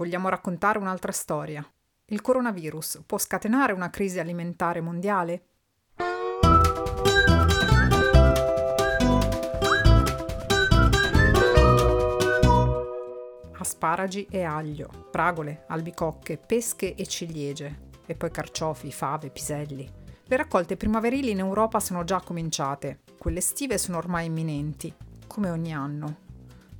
Vogliamo raccontare un'altra storia. Il coronavirus può scatenare una crisi alimentare mondiale? Asparagi e aglio, fragole, albicocche, pesche e ciliegie, e poi carciofi, fave, piselli. Le raccolte primaverili in Europa sono già cominciate, quelle estive sono ormai imminenti, come ogni anno.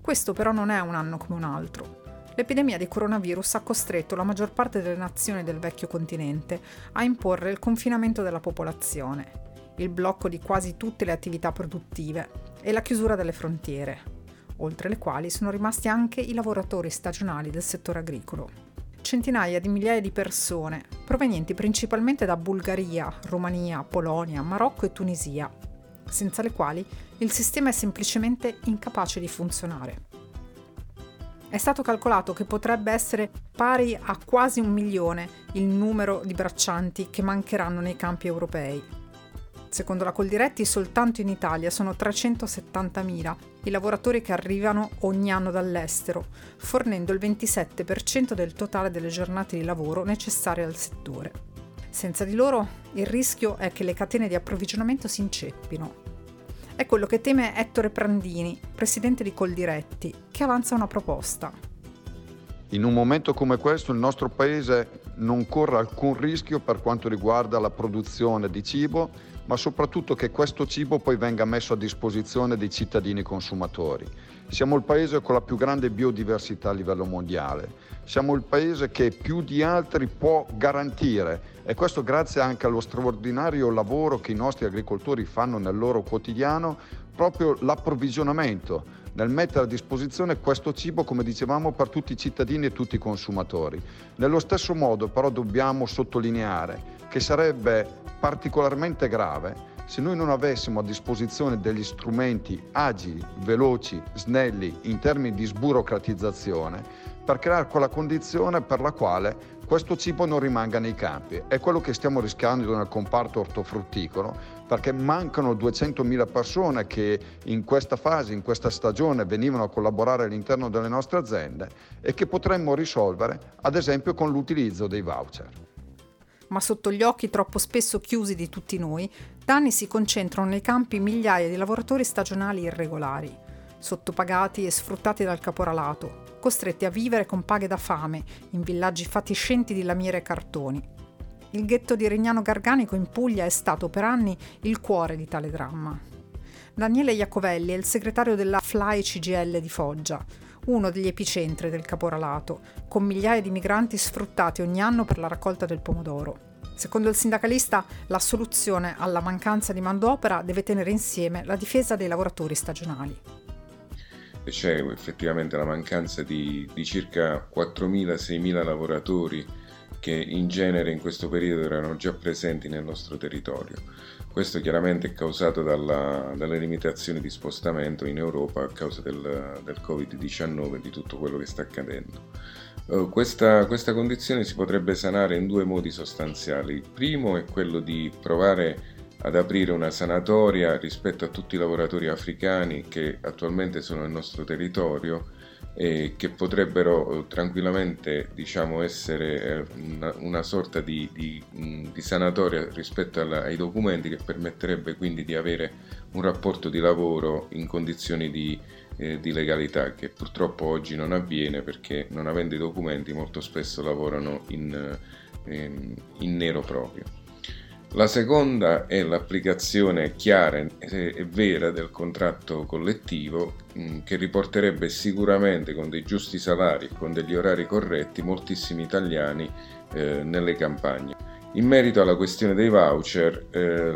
Questo però non è un anno come un altro. L'epidemia di coronavirus ha costretto la maggior parte delle nazioni del vecchio continente a imporre il confinamento della popolazione, il blocco di quasi tutte le attività produttive e la chiusura delle frontiere, oltre le quali sono rimasti anche i lavoratori stagionali del settore agricolo. Centinaia di migliaia di persone, provenienti principalmente da Bulgaria, Romania, Polonia, Marocco e Tunisia, senza le quali il sistema è semplicemente incapace di funzionare. È stato calcolato che potrebbe essere pari a quasi un milione il numero di braccianti che mancheranno nei campi europei. Secondo la Coldiretti, soltanto in Italia sono 370.000 i lavoratori che arrivano ogni anno dall'estero, fornendo il 27% del totale delle giornate di lavoro necessarie al settore. Senza di loro il rischio è che le catene di approvvigionamento si inceppino. È quello che teme Ettore Prandini, presidente di Coldiretti, che avanza una proposta. In un momento come questo il nostro Paese non corre alcun rischio per quanto riguarda la produzione di cibo, ma soprattutto che questo cibo poi venga messo a disposizione dei cittadini consumatori. Siamo il Paese con la più grande biodiversità a livello mondiale, siamo il Paese che più di altri può garantire e questo grazie anche allo straordinario lavoro che i nostri agricoltori fanno nel loro quotidiano, proprio l'approvvigionamento nel mettere a disposizione questo cibo, come dicevamo, per tutti i cittadini e tutti i consumatori. Nello stesso modo però dobbiamo sottolineare che sarebbe particolarmente grave se noi non avessimo a disposizione degli strumenti agili, veloci, snelli in termini di sburocratizzazione per creare quella condizione per la quale questo cibo non rimanga nei campi. È quello che stiamo rischiando nel comparto ortofrutticolo perché mancano 200.000 persone che in questa fase, in questa stagione venivano a collaborare all'interno delle nostre aziende e che potremmo risolvere ad esempio con l'utilizzo dei voucher ma sotto gli occhi troppo spesso chiusi di tutti noi, da anni si concentrano nei campi migliaia di lavoratori stagionali irregolari, sottopagati e sfruttati dal caporalato, costretti a vivere con paghe da fame in villaggi fatiscenti di lamiere e cartoni. Il ghetto di Regnano Garganico in Puglia è stato per anni il cuore di tale dramma. Daniele Iacovelli è il segretario della FLAI CGL di Foggia, uno degli epicentri del caporalato, con migliaia di migranti sfruttati ogni anno per la raccolta del pomodoro. Secondo il sindacalista, la soluzione alla mancanza di manodopera deve tenere insieme la difesa dei lavoratori stagionali. C'è effettivamente la mancanza di, di circa 4.000-6.000 lavoratori che in genere in questo periodo erano già presenti nel nostro territorio. Questo chiaramente è causato dalla, dalle limitazioni di spostamento in Europa a causa del, del Covid-19 e di tutto quello che sta accadendo. Uh, questa, questa condizione si potrebbe sanare in due modi sostanziali. Il primo è quello di provare ad aprire una sanatoria rispetto a tutti i lavoratori africani che attualmente sono nel nostro territorio e che potrebbero eh, tranquillamente diciamo, essere eh, una, una sorta di, di, di, sanatoria rispetto alla, ai documenti che permetterebbe quindi di avere un rapporto di lavoro in condizioni di, eh, di legalità che purtroppo oggi non avviene perché non avendo i documenti molto spesso lavorano in, in, in nero proprio. La seconda è l'applicazione chiara e vera del contratto collettivo mm, che riporterebbe sicuramente con dei giusti salari e con degli orari corretti moltissimi italiani eh, nelle campagne. In merito alla questione dei voucher, eh,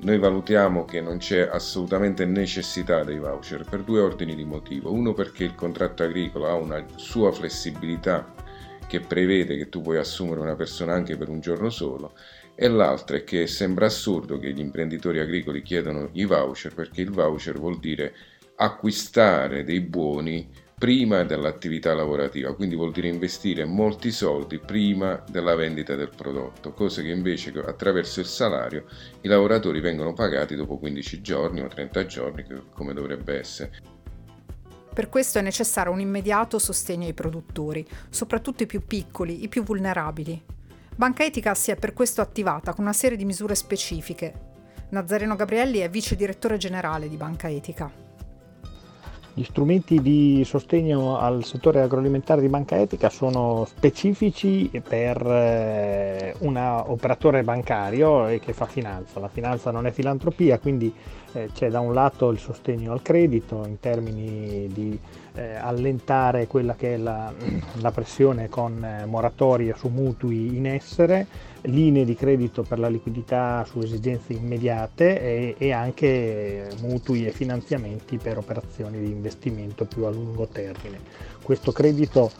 noi valutiamo che non c'è assolutamente necessità dei voucher per due ordini di motivo. Uno perché il contratto agricolo ha una sua flessibilità che prevede che tu puoi assumere una persona anche per un giorno solo e l'altro è che sembra assurdo che gli imprenditori agricoli chiedano i voucher perché il voucher vuol dire acquistare dei buoni prima dell'attività lavorativa, quindi vuol dire investire molti soldi prima della vendita del prodotto, cosa che invece attraverso il salario i lavoratori vengono pagati dopo 15 giorni o 30 giorni, come dovrebbe essere. Per questo è necessario un immediato sostegno ai produttori, soprattutto i più piccoli, i più vulnerabili. Banca Etica si è per questo attivata con una serie di misure specifiche. Nazareno Gabrielli è vice direttore generale di Banca Etica. Gli strumenti di sostegno al settore agroalimentare di banca etica sono specifici per eh, un operatore bancario che fa finanza. La finanza non è filantropia, quindi eh, c'è da un lato il sostegno al credito in termini di eh, allentare quella che è la, la pressione con moratorie su mutui in essere linee di credito per la liquidità su esigenze immediate e, e, anche mutui e finanziamenti per operazioni di investimento più a lungo termine. Questo credito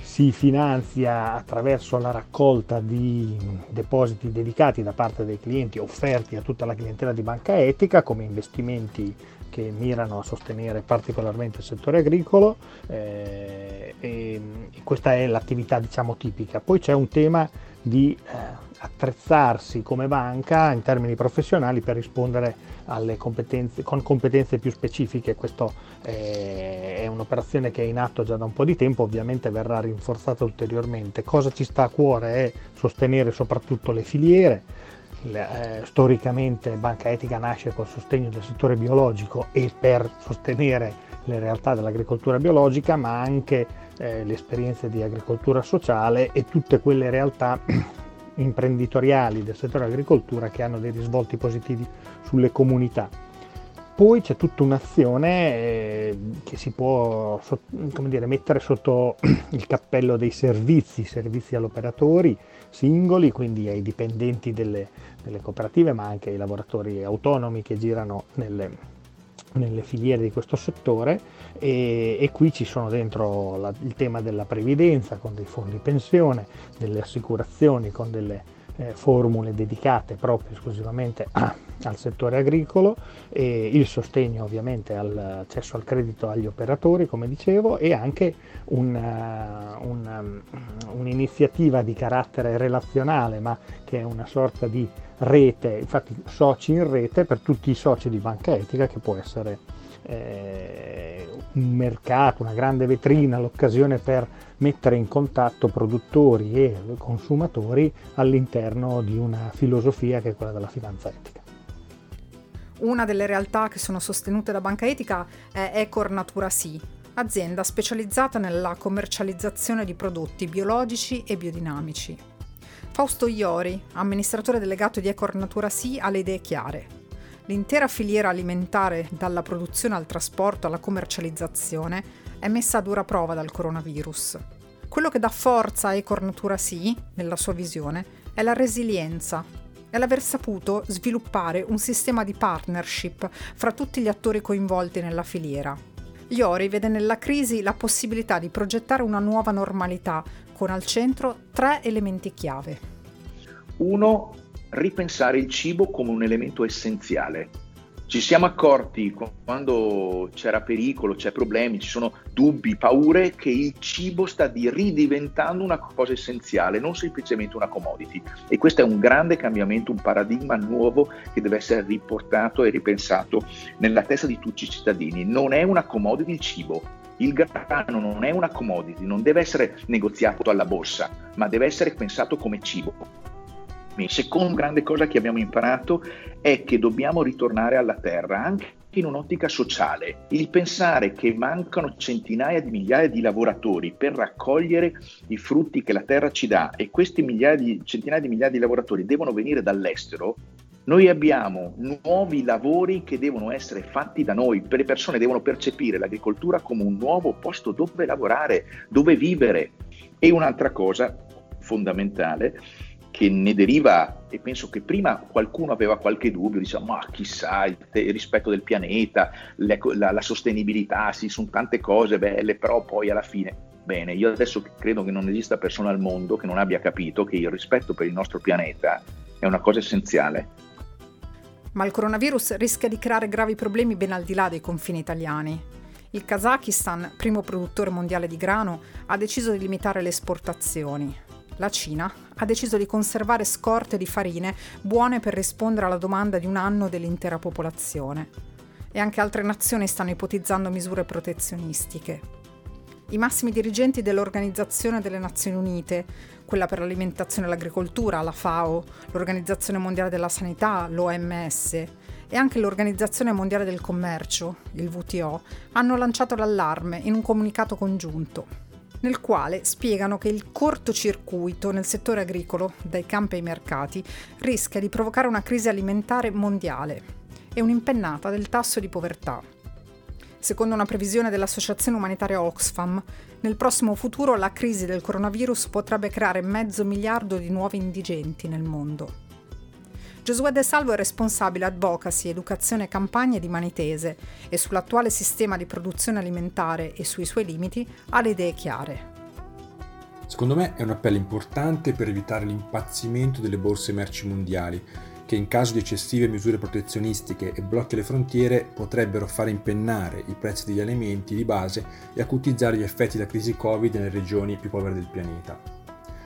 si finanzia attraverso la raccolta di depositi dedicati da parte dei clienti offerti a tutta la clientela di banca etica come investimenti che mirano a sostenere particolarmente il settore agricolo eh, e, questa è l'attività diciamo tipica. Poi c'è un tema di eh, attrezzarsi come banca in termini professionali per rispondere competenze, con competenze più specifiche. Questa eh, è un'operazione che è in atto già da un po' di tempo, ovviamente verrà rinforzata ulteriormente. Cosa ci sta a cuore è sostenere soprattutto le filiere. Eh, storicamente Banca Etica nasce col sostegno del settore biologico e per sostenere le realtà dell'agricoltura biologica, ma anche eh, le esperienze di agricoltura sociale e tutte quelle realtà imprenditoriali del settore agricoltura che hanno dei risvolti positivi sulle comunità. Poi c'è tutta un'azione eh, che si può dire, mettere sotto il cappello dei servizi, servizi agli singoli, quindi ai dipendenti delle, delle cooperative, ma anche ai lavoratori autonomi che girano nelle, nelle filiere di questo settore. E, e qui ci sono dentro la, il tema della previdenza con dei fondi pensione, delle assicurazioni con delle eh, formule dedicate proprio esclusivamente a, al settore agricolo, e il sostegno ovviamente all'accesso al credito agli operatori, come dicevo, e anche una, una, un'iniziativa di carattere relazionale, ma che è una sorta di rete, infatti soci in rete per tutti i soci di banca etica che può essere eh, un mercato, una grande vetrina, l'occasione per mettere in contatto produttori e consumatori all'interno di una filosofia che è quella della finanza etica. Una delle realtà che sono sostenute da Banca Etica è Ecor Natura Sì, azienda specializzata nella commercializzazione di prodotti biologici e biodinamici. Fausto Iori, amministratore delegato di Ecor Natura Sì, ha le idee chiare. L'intera filiera alimentare, dalla produzione al trasporto alla commercializzazione, è messa a dura prova dal coronavirus. Quello che dà forza a Ecor Natura Sì, nella sua visione, è la resilienza e l'aver saputo sviluppare un sistema di partnership fra tutti gli attori coinvolti nella filiera. Iori vede nella crisi la possibilità di progettare una nuova normalità con al centro tre elementi chiave. Uno, ripensare il cibo come un elemento essenziale. Ci siamo accorti quando c'era pericolo, c'è problemi, ci sono dubbi, paure, che il cibo sta di ridiventando una cosa essenziale, non semplicemente una commodity. E questo è un grande cambiamento, un paradigma nuovo che deve essere riportato e ripensato nella testa di tutti i cittadini. Non è una commodity il cibo, il grano non è una commodity, non deve essere negoziato alla borsa, ma deve essere pensato come cibo. Seconda grande cosa che abbiamo imparato è che dobbiamo ritornare alla terra anche in un'ottica sociale. Il pensare che mancano centinaia di migliaia di lavoratori per raccogliere i frutti che la terra ci dà e questi di, centinaia di migliaia di lavoratori devono venire dall'estero, noi abbiamo nuovi lavori che devono essere fatti da noi, le persone devono percepire l'agricoltura come un nuovo posto dove lavorare, dove vivere. E un'altra cosa fondamentale che ne deriva, e penso che prima qualcuno aveva qualche dubbio, diceva ma chissà, il, il rispetto del pianeta, le, la, la, sostenibilità, sì, sono tante cose belle, però poi alla fine, bene, io adesso credo che non esista persona al mondo che non abbia capito che il rispetto per il nostro pianeta è una cosa essenziale. Ma il coronavirus rischia di creare gravi problemi ben al di là dei confini italiani. Il Kazakistan, primo produttore mondiale di grano, ha deciso di limitare le esportazioni. La Cina ha deciso di conservare scorte di farine buone per rispondere alla domanda di un anno dell'intera popolazione. E anche altre nazioni stanno ipotizzando misure protezionistiche. I massimi dirigenti dell'Organizzazione delle Nazioni Unite, quella per l'alimentazione e l'agricoltura, la FAO, l'Organizzazione Mondiale della Sanità, l'OMS, e anche l'Organizzazione Mondiale del Commercio, il WTO, hanno lanciato l'allarme in un comunicato congiunto, nel quale spiegano che il cortocircuito nel settore agricolo, dai campi ai mercati, rischia di provocare una crisi alimentare mondiale e un'impennata del tasso di povertà. Secondo una previsione dell'associazione umanitaria Oxfam, nel prossimo futuro la crisi del coronavirus potrebbe creare mezzo miliardo di nuovi indigenti nel mondo. Giosuè De Salvo è responsabile advocacy, educazione e campagne di Manitese e sull'attuale sistema di produzione alimentare e sui suoi limiti ha le idee chiare. Secondo me è un appello importante per evitare l'impazzimento delle borse merci mondiali che in caso di eccessive misure protezionistiche e blocchi alle frontiere potrebbero fare impennare i prezzi degli alimenti di base e acutizzare gli effetti della crisi Covid nelle regioni più povere del pianeta.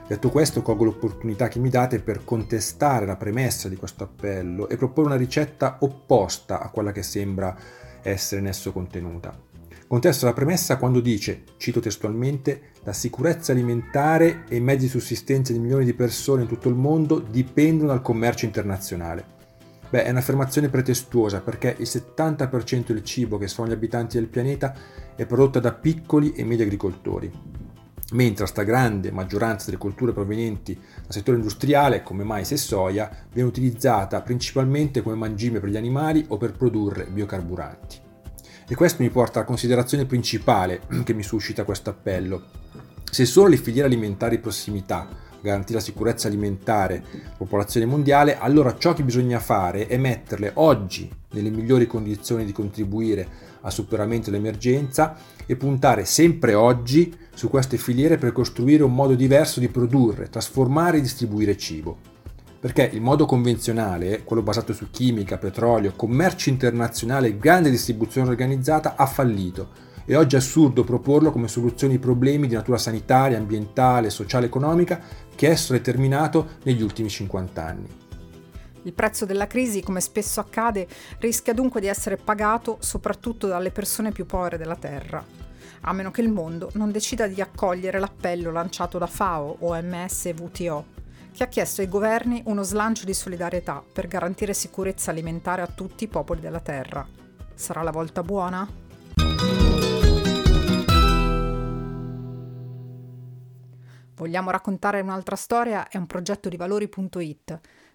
Detto questo, colgo l'opportunità che mi date per contestare la premessa di questo appello e proporre una ricetta opposta a quella che sembra essere in esso contenuta. Contesto la premessa quando dice, cito testualmente, la sicurezza alimentare e i mezzi di sussistenza di milioni di persone in tutto il mondo dipendono dal commercio internazionale. Beh, è un'affermazione pretestuosa perché il 70% del cibo che sfoglia gli abitanti del pianeta è prodotto da piccoli e medi agricoltori, mentre la stragrande maggioranza delle colture provenienti dal settore industriale, come mais e soia, viene utilizzata principalmente come mangime per gli animali o per produrre biocarburanti. E questo mi porta alla considerazione principale che mi suscita questo appello. Se solo le filiere alimentari di prossimità garantire la sicurezza alimentare della popolazione mondiale, allora ciò che bisogna fare è metterle oggi nelle migliori condizioni di contribuire al superamento dell'emergenza e puntare sempre oggi su queste filiere per costruire un modo diverso di produrre, trasformare e distribuire cibo perché il modo convenzionale, quello basato su chimica, petrolio, commercio internazionale e grande distribuzione organizzata, ha fallito e oggi è assurdo proporlo come soluzione ai problemi di natura sanitaria, ambientale, sociale e economica che esso ha determinato negli ultimi 50 anni. Il prezzo della crisi, come spesso accade, rischia dunque di essere pagato soprattutto dalle persone più povere della Terra, a meno che il mondo non decida di accogliere l'appello lanciato da FAO, OMS e WTO che ha chiesto ai governi uno slancio di solidarietà per garantire sicurezza alimentare a tutti i popoli della Terra. Sarà la volta buona? Vogliamo raccontare un'altra storia? È un progetto di valori.it,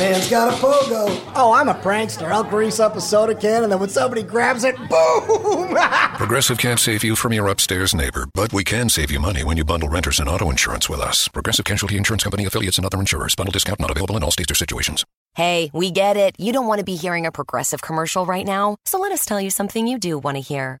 Man's got a pogo. Oh, I'm a prankster. I'll grease up a soda can and then when somebody grabs it, boom! Progressive can't save you from your upstairs neighbor, but we can save you money when you bundle renters and auto insurance with us. Progressive Casualty Insurance Company affiliates and other insurers. Bundle discount not available in all states or situations. Hey, we get it. You don't want to be hearing a progressive commercial right now, so let us tell you something you do want to hear.